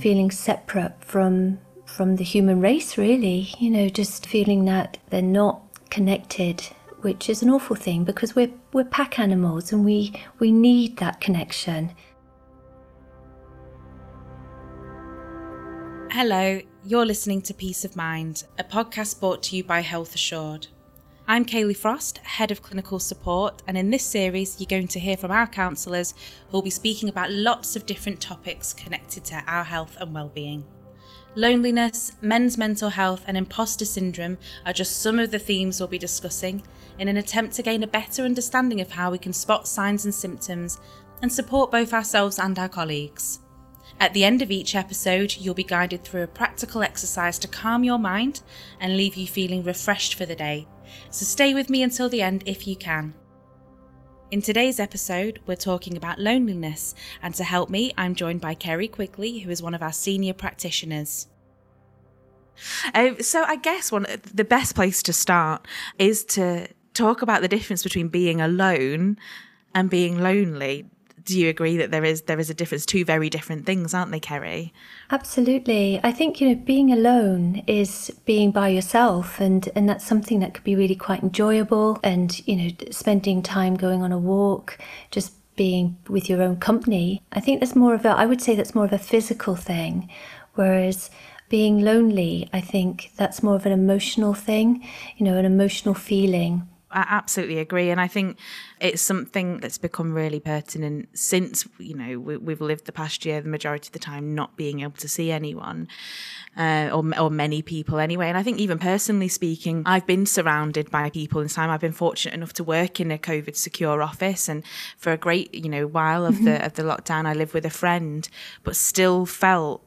feeling separate from from the human race really you know just feeling that they're not connected which is an awful thing because we're we're pack animals and we we need that connection Hello, you're listening to Peace of Mind, a podcast brought to you by Health Assured. I'm Kayleigh Frost, Head of Clinical Support, and in this series, you're going to hear from our counsellors who will be speaking about lots of different topics connected to our health and well-being. Loneliness, men's mental health, and imposter syndrome are just some of the themes we'll be discussing in an attempt to gain a better understanding of how we can spot signs and symptoms and support both ourselves and our colleagues. At the end of each episode, you'll be guided through a practical exercise to calm your mind and leave you feeling refreshed for the day. So stay with me until the end if you can. In today's episode, we're talking about loneliness, and to help me, I'm joined by Kerry Quigley, who is one of our senior practitioners. Uh, so, I guess one the best place to start is to talk about the difference between being alone and being lonely do you agree that there is there is a difference? Two very different things aren't they kerry? Absolutely. I think you know being alone is being by yourself and and that's something that could be really quite enjoyable. And you know spending time going on a walk just being with your own company. I think that's more of a i would say that's more of a physical thing. Whereas being lonely i think that's more of an emotional thing you know an emotional feeling I absolutely agree. And I think it's something that's become really pertinent since, you know, we, have lived the past year, the majority of the time, not being able to see anyone uh, or, or many people anyway. And I think, even personally speaking, I've been surrounded by people in time. I've been fortunate enough to work in a COVID secure office. And for a great, you know, while of mm-hmm. the, of the lockdown, I lived with a friend, but still felt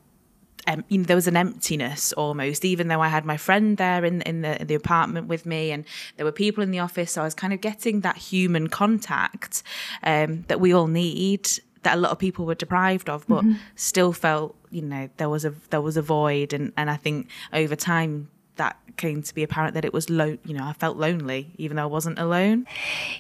um, you know, there was an emptiness almost, even though I had my friend there in in the in the apartment with me, and there were people in the office. So I was kind of getting that human contact um, that we all need, that a lot of people were deprived of, but mm-hmm. still felt, you know, there was a there was a void, and and I think over time that came to be apparent that it was low you know i felt lonely even though i wasn't alone.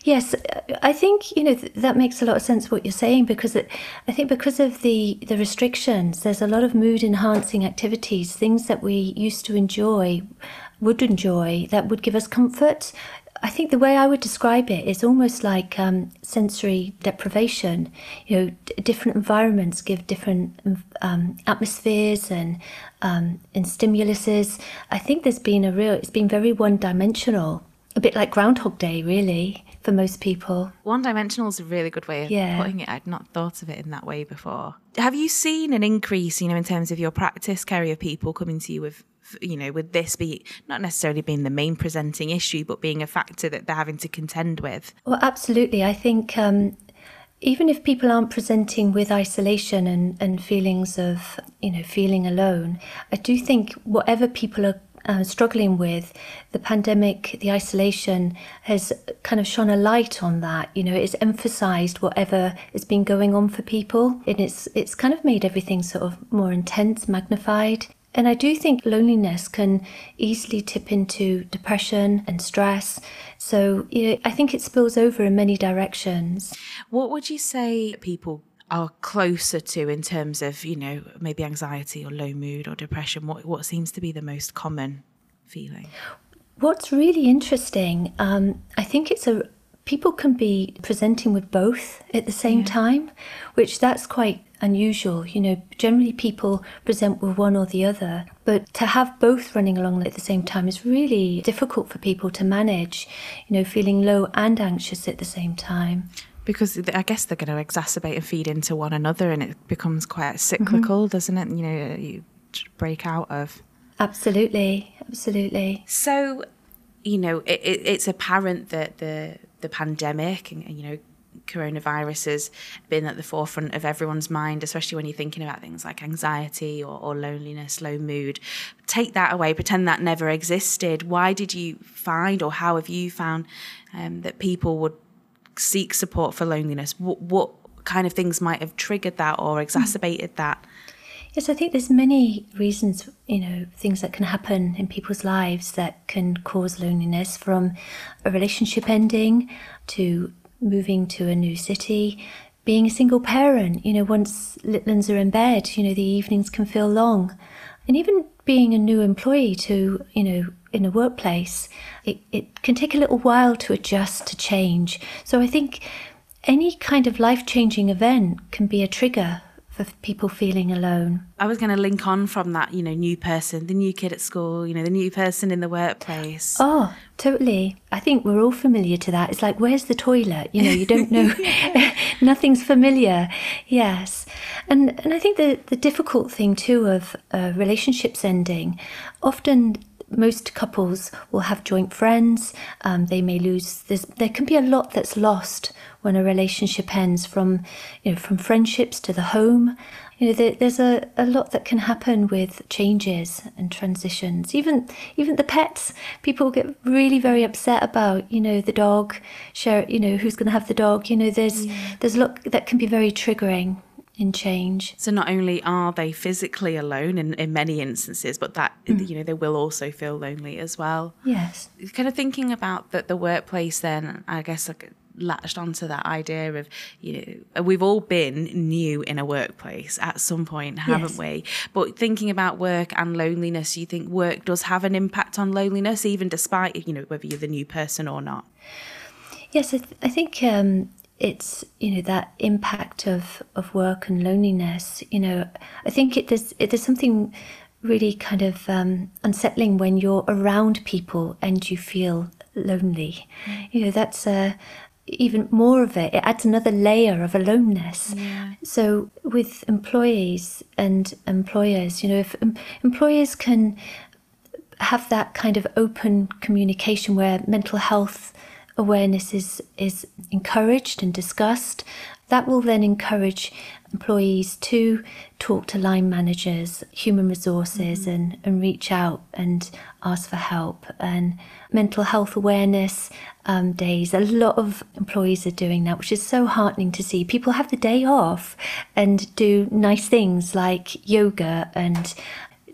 Yes i think you know th- that makes a lot of sense what you're saying because it, i think because of the the restrictions there's a lot of mood enhancing activities things that we used to enjoy would enjoy that would give us comfort I think the way I would describe it is almost like um, sensory deprivation. You know, d- different environments give different um, atmospheres and um, and stimuluses. I think there's been a real. It's been very one-dimensional, a bit like Groundhog Day, really, for most people. One-dimensional is a really good way of yeah. putting it. I'd not thought of it in that way before. Have you seen an increase, you know, in terms of your practice, Kerry, of people coming to you with you know, would this be not necessarily being the main presenting issue, but being a factor that they're having to contend with? Well, absolutely. I think um, even if people aren't presenting with isolation and, and feelings of, you know, feeling alone, I do think whatever people are uh, struggling with, the pandemic, the isolation has kind of shone a light on that. You know, it's emphasized whatever has been going on for people, and it's it's kind of made everything sort of more intense, magnified. And I do think loneliness can easily tip into depression and stress. So you know, I think it spills over in many directions. What would you say people are closer to in terms of, you know, maybe anxiety or low mood or depression? What, what seems to be the most common feeling? What's really interesting, um, I think it's a people can be presenting with both at the same yeah. time, which that's quite unusual. You know, generally people present with one or the other, but to have both running along at the same time is really difficult for people to manage, you know, feeling low and anxious at the same time. Because I guess they're going to exacerbate and feed into one another, and it becomes quite cyclical, mm-hmm. doesn't it? You know, you break out of. Absolutely, absolutely. So, you know, it, it, it's apparent that the the pandemic and you know coronavirus has been at the forefront of everyone's mind, especially when you're thinking about things like anxiety or, or, loneliness, low mood. Take that away, pretend that never existed. Why did you find, or how have you found, um, that people would seek support for loneliness? What, what kind of things might have triggered that or exacerbated mm. that? Yes, I think there's many reasons, you know, things that can happen in people's lives that can cause loneliness from a relationship ending to moving to a new city being a single parent, you know, once little ones are in bed, you know, the evenings can feel long. And even being a new employee to, you know, in a workplace, it, it can take a little while to adjust to change. So I think any kind of life changing event can be a trigger for people feeling alone. I was going to link on from that, you know, new person, the new kid at school, you know, the new person in the workplace. Oh, totally. I think we're all familiar to that. It's like, where's the toilet? You know, you don't know, nothing's familiar. Yes. And, and I think the, the difficult thing too of uh, relationships ending, often most couples will have joint friends. Um, they may lose. there can be a lot that's lost when a relationship ends, from you know, from friendships to the home. You know, there, there's a, a lot that can happen with changes and transitions. Even even the pets, people get really very upset about. You know, the dog. Share. You know, who's going to have the dog? You know, there's yeah. there's a lot that can be very triggering in change. So not only are they physically alone in, in many instances, but that mm. you know they will also feel lonely as well. Yes. Kind of thinking about the, the workplace then, I guess like latched onto that idea of you know we've all been new in a workplace at some point haven't yes. we but thinking about work and loneliness you think work does have an impact on loneliness even despite you know whether you're the new person or not yes i, th- I think um, it's you know that impact of of work and loneliness you know i think it there's it, there's something really kind of um, unsettling when you're around people and you feel lonely mm. you know that's a even more of it it adds another layer of aloneness yeah. so with employees and employers you know if employers can have that kind of open communication where mental health awareness is, is encouraged and discussed, that will then encourage employees to talk to line managers, human resources, mm-hmm. and, and reach out and ask for help. And mental health awareness um, days, a lot of employees are doing that, which is so heartening to see. People have the day off and do nice things like yoga and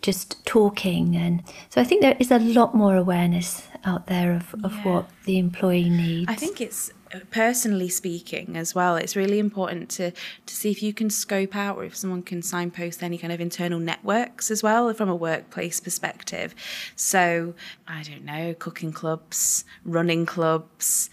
just talking. And so I think there is a lot more awareness out there of, of yeah. what the employee needs. I think it's uh, personally speaking as well it's really important to to see if you can scope out or if someone can signpost any kind of internal networks as well from a workplace perspective so i don't know cooking clubs running clubs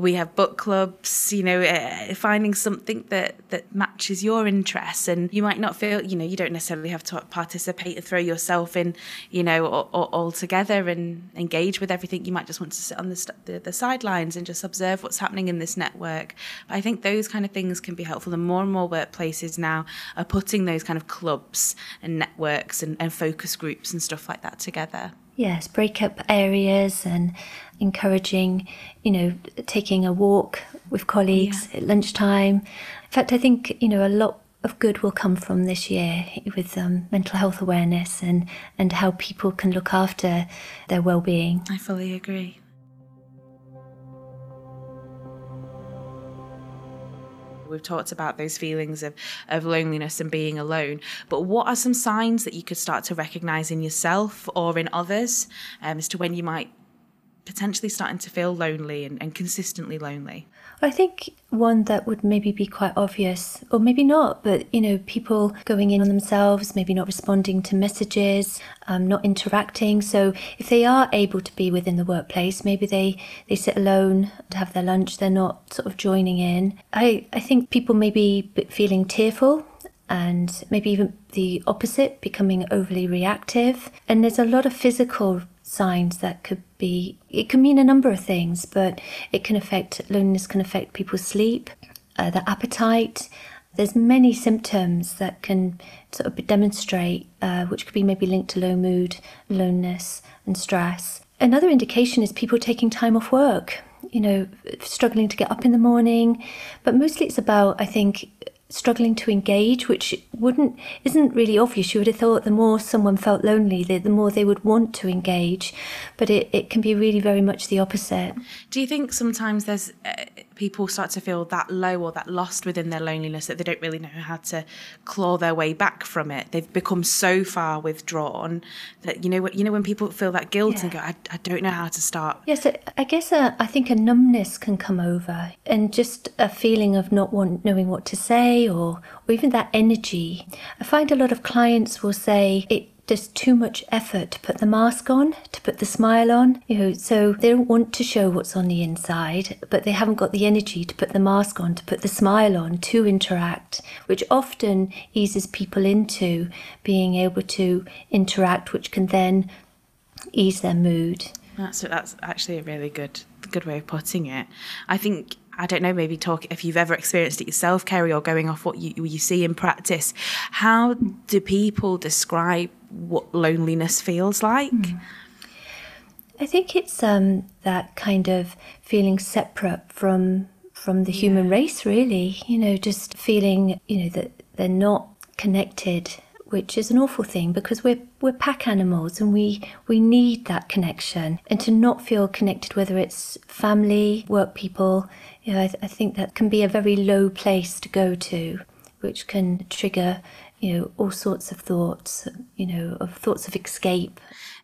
we have book clubs you know uh, finding something that that matches your interests. And you might not feel you know you don't necessarily have to participate and throw yourself in you know all, all together and engage with everything. You might just want to sit on the, the, the sidelines and just observe what's happening in this network. But i think those kind of things can be helpful. And more and more workplaces now are putting those kind of clubs and networks and, and focus groups and stuff like that together yes break up areas and encouraging, you know, taking a walk with colleagues yeah. at lunchtime. In fact, I think, you know, a lot of good will come from this year with um, mental health awareness and, and how people can look after their well-being. I fully agree. We've talked about those feelings of, of loneliness and being alone. But what are some signs that you could start to recognize in yourself or in others um, as to when you might potentially starting to feel lonely and, and consistently lonely? I think one that would maybe be quite obvious, or maybe not, but you know, people going in on themselves, maybe not responding to messages, um, not interacting. So if they are able to be within the workplace, maybe they they sit alone to have their lunch. They're not sort of joining in. I I think people may be feeling tearful and maybe even the opposite, becoming overly reactive. And there's a lot of physical signs that could be it can mean a number of things but it can affect loneliness can affect people's sleep uh, their appetite. There's many symptoms that can sort of demonstrate uh, which could be maybe linked to low mood loneliness and stress. Another indication is people taking time off work you know struggling to get up in the morning but mostly it's about i think struggling to engage, which wouldn't isn't really obvious. You would have thought the more someone felt lonely, the, the more they would want to engage, but it, it can be really very much the opposite. Do you think sometimes there's uh, people start to feel that low or that lost within their loneliness that they don't really know how to claw their way back from it? They've become so far withdrawn that you know you know when people feel that guilt yeah. and go, I, I don't know how to start. Yes, I guess a, uh, I think a numbness can come over and just a feeling of not want, knowing what to say or or even that energy. I find a lot of clients will say it there's too much effort to put the mask on, to put the smile on, you know, so they don't want to show what's on the inside, but they haven't got the energy to put the mask on, to put the smile on, to interact, which often eases people into being able to interact, which can then ease their mood. That's that's actually a really good good way of putting it. I think I don't know, maybe talk if you've ever experienced it yourself, Kerry, or going off what you, you see in practice. How do people describe what loneliness feels like? Mm. I think it's um, that kind of feeling separate from from the human yeah. race, really. You know, just feeling you know that they're not connected which is an awful thing because we're we're pack animals and we we need that connection and to not feel connected whether it's family work people you know I, th- I think that can be a very low place to go to which can trigger you know all sorts of thoughts you know of thoughts of escape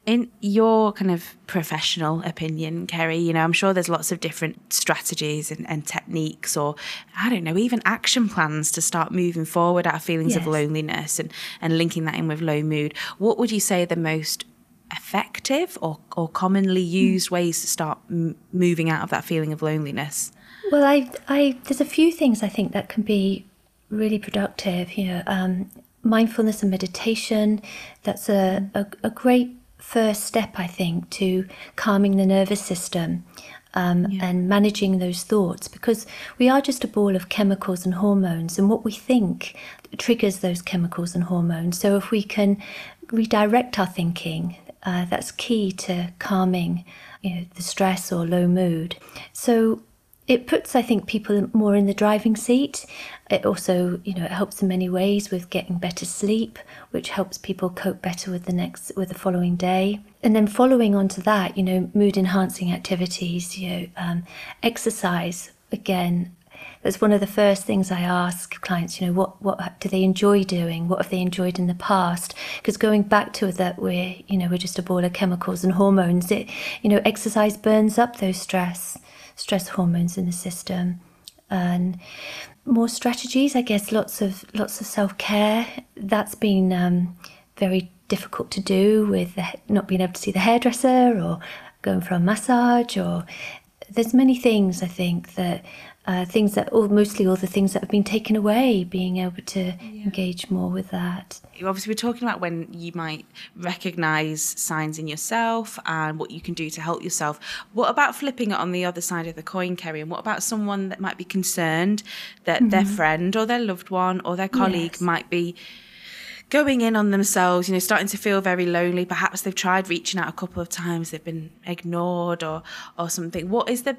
in your kind of professional opinion, Kerry, you know, I'm sure there's lots of different strategies and, and, techniques, or I don't know, even action plans to start moving forward out of feelings yes. of loneliness and, and linking that in with low mood. What would you say the most effective or, or commonly used ways to start m- moving out of that feeling of loneliness? Well, I, I, there's a few things I think that can be really productive. You know, um, mindfulness and meditation. That's a, a, a great first step, I think, to calming the nervous system um, yeah. and managing those thoughts because we are just a ball of chemicals and hormones, and what we think triggers those chemicals and hormones. So if we can redirect our thinking, uh, that's key to calming you know, the stress or low mood. So it puts, I think, people more in the driving seat. It also, you know, it helps in many ways with getting better sleep, which helps people cope better with the next, with the following day. And then following on to that, you know, mood enhancing activities, you know, um, exercise. Again, that's one of the first things I ask clients. You know, what what do they enjoy doing? What have they enjoyed in the past? Because going back to that, we're you know we're just a ball of chemicals and hormones. It you know, exercise burns up those stress stress hormones in the system. And more strategies i guess lots of lots of self-care. That's been um, very difficult to do with the, not being able to see the hairdresser or going for a massage or there's many things i think that uh, things that all mostly all the things that have been taken away being able to yeah. engage more with that obviously we're talking about when you might recognize signs in yourself and what you can do to help yourself what about flipping it on the other side of the coin kerry and what about someone that might be concerned that mm-hmm. their friend or their loved one or their colleague yes. might be going in on themselves, you know, starting to feel very lonely. Perhaps they've tried reaching out a couple of times, they've been ignored or or something. What is the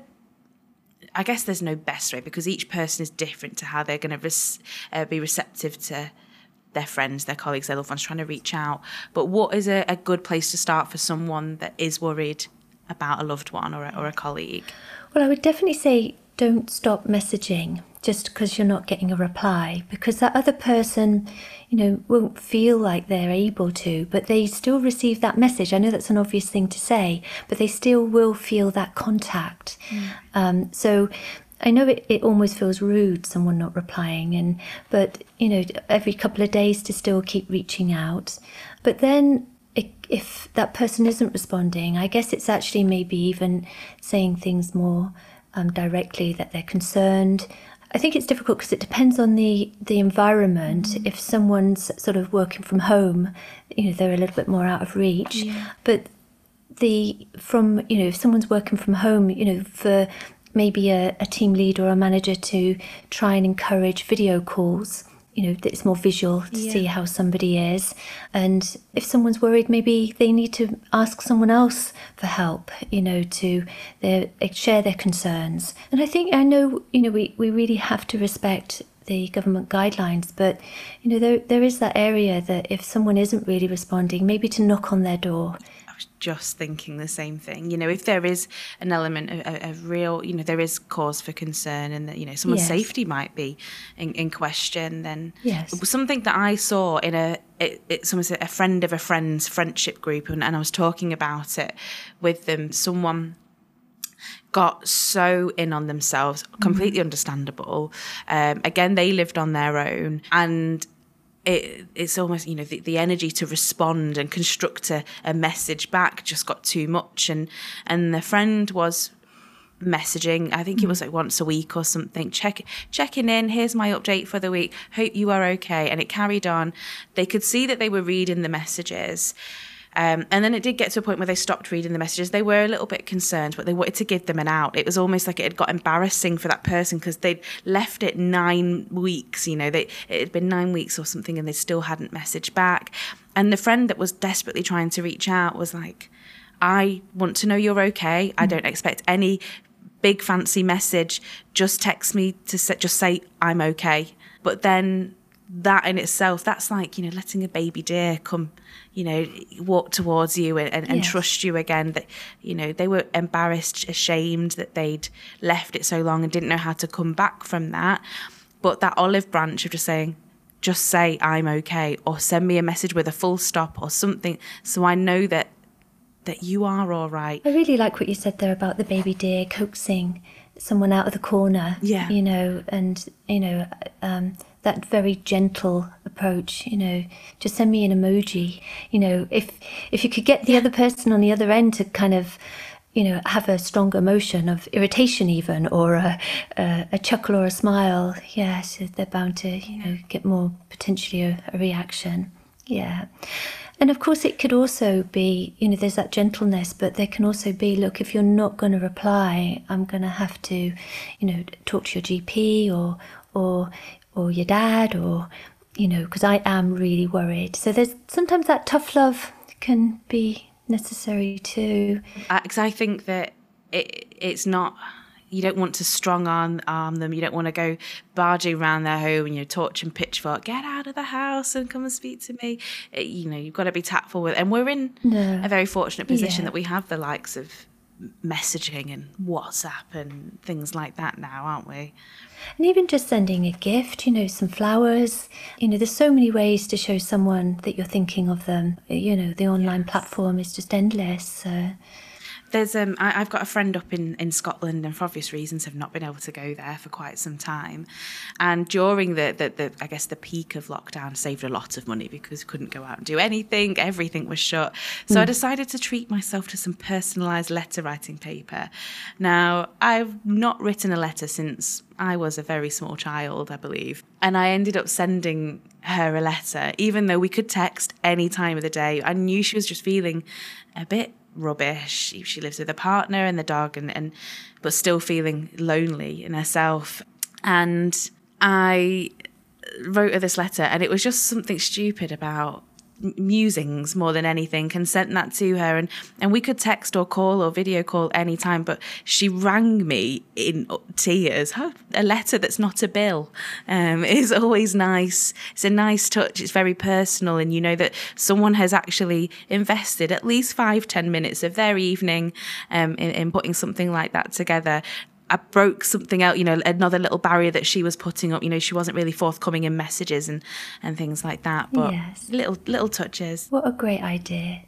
I guess there's no best way because each person is different to how they're going to res- uh, be receptive to their friends, their colleagues, their loved ones trying to reach out. But what is a, a good place to start for someone that is worried about a loved one or a, or a colleague? Well, I would definitely say don't stop messaging just because you're not getting a reply because that other person you know won't feel like they're able to but they still receive that message i know that's an obvious thing to say but they still will feel that contact mm. um, so I know it, it almost feels rude, someone not replying, and but you know, every couple of days to still keep reaching out. But then if that person isn't responding, I guess it's actually maybe even saying things more um, directly that they're concerned. I think it's difficult because it depends on the the environment. Mm. If someone's sort of working from home, you know, they're a little bit more out of reach. Yeah. But the from you know, if someone's working from home, you know, for maybe a, a team lead or a manager to try and encourage video calls you know it's more visual to yeah. see how somebody is and if someone's worried maybe they need to ask someone else for help you know to their, eh, share their concerns and i think i know you know we, we really have to respect the government guidelines. But you know, there there is that area that if someone isn't really responding, maybe to knock on their door was just thinking the same thing. You know, if there is an element of, of real, you know, there is cause for concern and that, you know, someone's yes. safety might be in, in question, then yes. something that I saw in a, it, it's almost a friend of a friend's friendship group, and, and I was talking about it with them. Someone got so in on themselves, completely mm-hmm. understandable. Um, again, they lived on their own, and it, it's almost you know the, the, energy to respond and construct a, a, message back just got too much. And and the friend was messaging i think it mm. was like once a week or something check checking in here's my update for the week. Hope you are okay. And it carried on. They could see that they were reading the messages um, and then it did get to a point where they stopped reading the messages. They were a little bit concerned, but they wanted to give them an out. It was almost like it had got embarrassing for that person because they'd left it nine weeks. You know, they, it had been nine weeks or something, and they still hadn't messaged back. And the friend that was desperately trying to reach out was like, "I want to know you're okay. I don't expect any big fancy message. Just text me to say, just say I'm okay." But then that in itself, that's like you know letting a baby deer come you know, walk towards you and, and, and trust you again. That, you know, they were embarrassed, ashamed that they'd left it so long and didn't know how to come back from that. But that olive branch of just saying, just say I'm okay, or send me a message with a full stop or something, so I know that that you are all right. I really like what you said there about the baby deer coaxing someone out of the corner. Yeah, you know, and you know, um, that very gentle approach you know. Just send me an emoji. You know if if you could get the other person on the other end to kind of you know have a stronger emotion of irritation even or a, a, a chuckle or a smile yes they're bound to you know get more potentially a, a reaction. Yeah. And of course it could also be you know there's that gentleness but there can also be look if you're not going to reply i'm going to have to you know talk to your gp or or or your dad or you know because i am really worried so there's sometimes that tough love can be necessary too because uh, i think that it, it's not you don't want to strong arm, arm them. You don't want to go barging around their home and you know, torch and pitchfork. Get out of the house and come and speak to me. It, you know, you've got to be tactful with. And we're in no. a very fortunate position yeah. that we have the likes of messaging and WhatsApp and things like that now, aren't we? And even just sending a gift, you know, some flowers. You know, there's so many ways to show someone that you're thinking of them. You know, the online yes. platform is just endless. Uh, there's um I, have got a friend up in in Scotland and for obvious reasons have not been able to go there for quite some time and during the the, the I guess the peak of lockdown saved a lot of money because couldn't go out and do anything everything was shut so mm. I hmm. decided to treat myself to some personalized letter writing paper now I've not written a letter since I was a very small child I believe and I ended up sending her a letter even though we could text any time of the day I knew she was just feeling a bit rubbish. She lives with a partner and the dog, and, and but still feeling lonely in herself. And I wrote her this letter, and it was just something stupid about musings more than anything and sent that to her. And and we could text or call or video call anytime but she rang me in tears. A letter that's not a bill. Um, is always nice. It's a nice touch. It's very personal. And you know that someone has actually invested at least five ten minutes of their evening um, in, in putting something like that together I broke something out, you know, another little barrier that she was putting up. You know, she wasn't really forthcoming in messages and, and things like that. But yes. little little touches. What a great idea!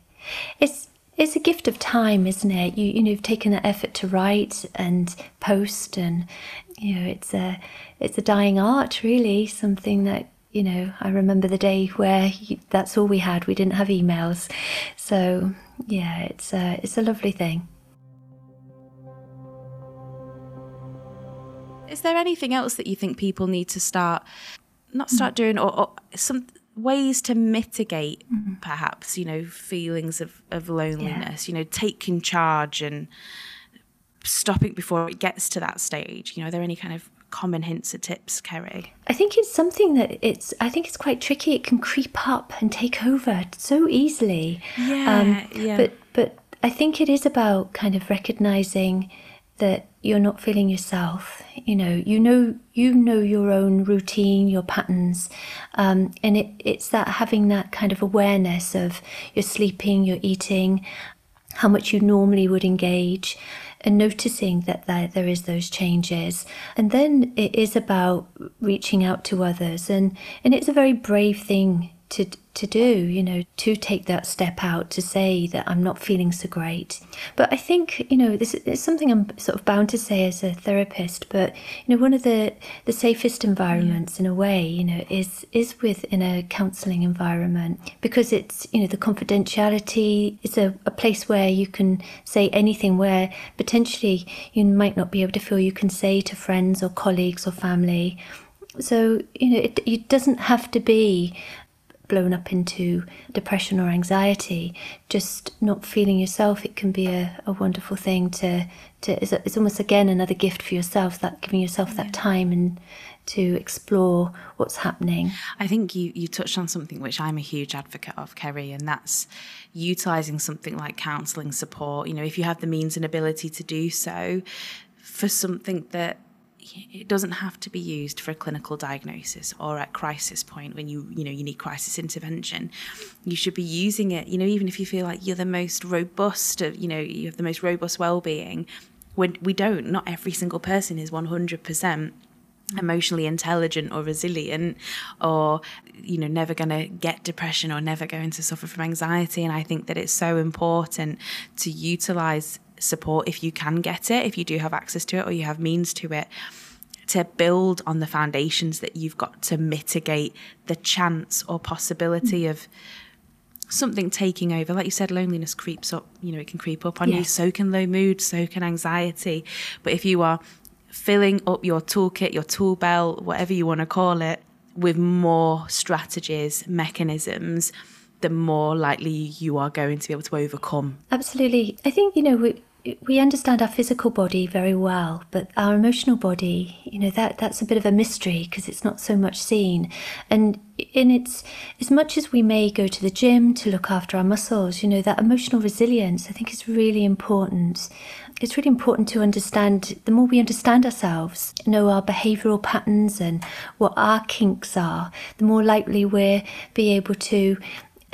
It's it's a gift of time, isn't it? You you know, you've taken the effort to write and post, and you know, it's a it's a dying art, really. Something that you know, I remember the day where you, that's all we had. We didn't have emails, so yeah, it's a, it's a lovely thing. Is there anything else that you think people need to start, not start doing, or, or some ways to mitigate mm-hmm. perhaps, you know, feelings of, of loneliness, yeah. you know, taking charge and stopping before it gets to that stage? You know, are there any kind of common hints or tips, Kerry? I think it's something that it's. I think it's quite tricky. It can creep up and take over so easily. Yeah, um, yeah. But but I think it is about kind of recognizing that you're not feeling yourself. You know, you know, you know your own routine, your patterns, um, and it, it's that having that kind of awareness of your sleeping, your eating, how much you normally would engage, and noticing that there, there is those changes. And then it is about reaching out to others, and and it's a very brave thing to to do, you know, to take that step out to say that I'm not feeling so great. But I think, you know, this is something I'm sort of bound to say as a therapist, but you know, one of the the safest environments in a way, you know, is is within a counselling environment because it's, you know, the confidentiality is a, a place where you can say anything where potentially you might not be able to feel you can say to friends or colleagues or family. So, you know, it, it doesn't have to be blown up into depression or anxiety, just not feeling yourself, it can be a, a wonderful thing to, to it's, it's, almost again another gift for yourself, that giving yourself that time and to explore what's happening. I think you, you touched on something which I'm a huge advocate of, Kerry, and that's utilizing something like counseling support. You know, if you have the means and ability to do so for something that it doesn't have to be used for a clinical diagnosis or at crisis point when you you know you need crisis intervention. You should be using it you know even if you feel like you're the most robust of you know you have the most robust well-being. When we don't. Not every single person is 100% emotionally intelligent or resilient or you know never going to get depression or never going to suffer from anxiety. And i think that it's so important to utilize support if you can get it, if you do have access to it or you have means to it, to build on the foundations that you've got to mitigate the chance or possibility mm. of something taking over. Like you said, loneliness creeps up, you know, it can creep up on yes. you. So can low mood, so can anxiety. But if you are filling up your toolkit, your tool belt, whatever you want to call it, with more strategies, mechanisms, the more likely you are going to be able to overcome. Absolutely. I think, you know, we, we understand our physical body very well, but our emotional body, you know, that that's a bit of a mystery because it's not so much seen. And in its as much as we may go to the gym to look after our muscles, you know, that emotional resilience I think is really important. It's really important to understand the more we understand ourselves, know our behavioral patterns and what our kinks are, the more likely we're be able to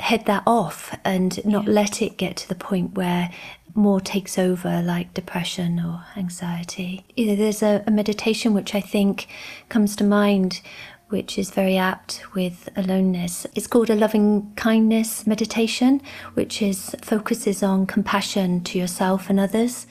head that off and not yeah. let it get to the point where more takes over, like depression or anxiety. There's a, a meditation which I think comes to mind which is very apt with aloneness. It's called a loving kindness meditation, which is focuses on compassion to yourself and others.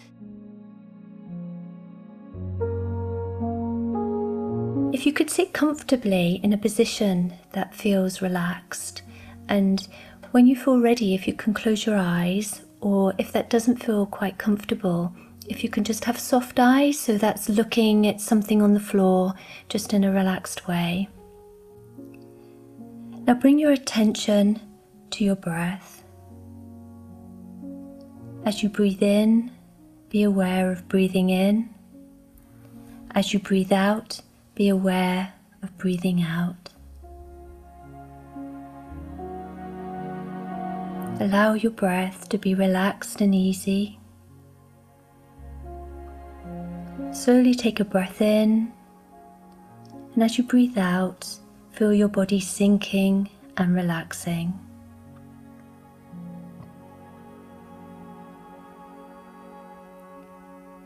If you could sit comfortably in a position that feels relaxed, and when you feel ready, if you can close your eyes or if that doesn't feel quite comfortable, if you can just have soft eyes, so that's looking at something on the floor just in a relaxed way. Now bring your attention to your breath. As you breathe in, be aware of breathing in. As you breathe out, be aware of breathing out. Allow your breath to be relaxed and easy. Slowly take a breath in, and as you breathe out, feel your body sinking and relaxing.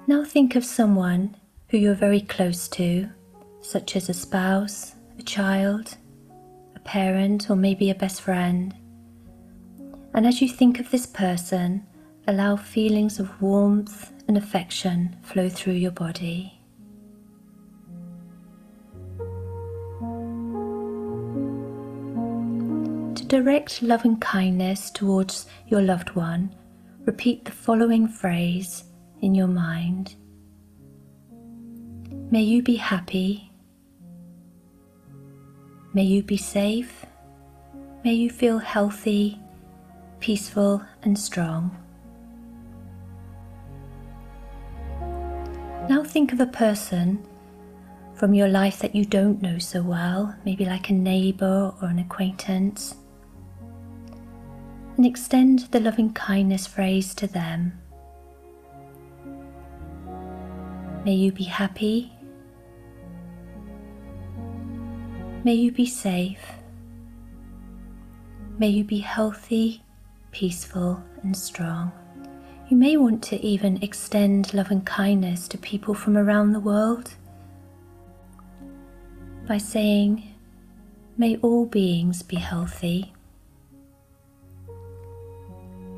Now think of someone who you're very close to, such as a spouse, a child, a parent, or maybe a best friend. And as you think of this person, allow feelings of warmth and affection flow through your body. To direct loving kindness towards your loved one, repeat the following phrase in your mind May you be happy. May you be safe. May you feel healthy peaceful, and strong. Now think of a person from your life that you don't know so well, maybe like a neighbour or an acquaintance, and extend the loving kindness phrase to them. May you be happy. May you be safe. May you be healthy, peaceful, and strong. You may want to even extend love and kindness to people from around the world by saying, May all beings be healthy.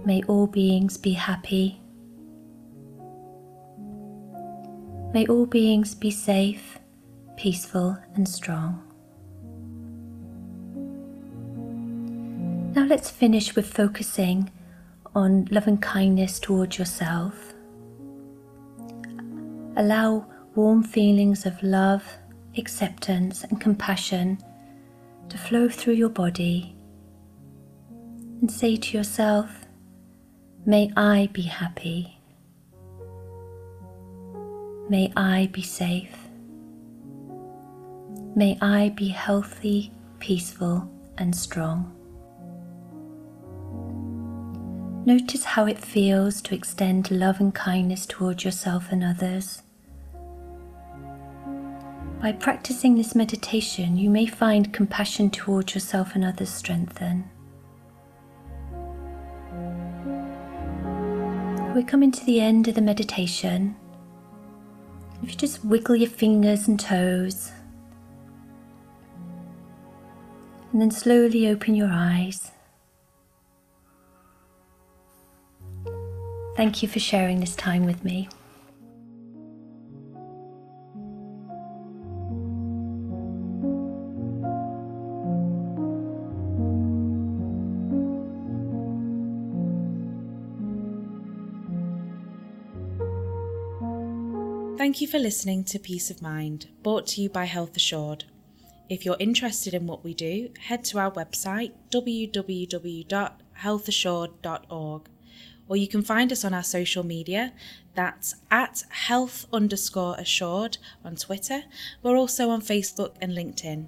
May all beings be happy. May all beings be safe, peaceful, and strong. Let's finish with focusing on loving kindness towards yourself. Allow warm feelings of love, acceptance, and compassion to flow through your body and say to yourself, May I be happy. May I be safe. May I be healthy, peaceful, and strong. Notice how it feels to extend love and kindness towards yourself and others. By practicing this meditation, you may find compassion towards yourself and others strengthen. We're coming to the end of the meditation. If you just wiggle your fingers and toes, and then slowly open your eyes. Thank you for sharing this time with me. Thank you for listening to Peace of Mind, brought to you by Health Assured. If you're interested in what we do, head to our website www.healthassured.org or you can find us on our social media. That's at health underscore assured on Twitter. We're also on Facebook and LinkedIn.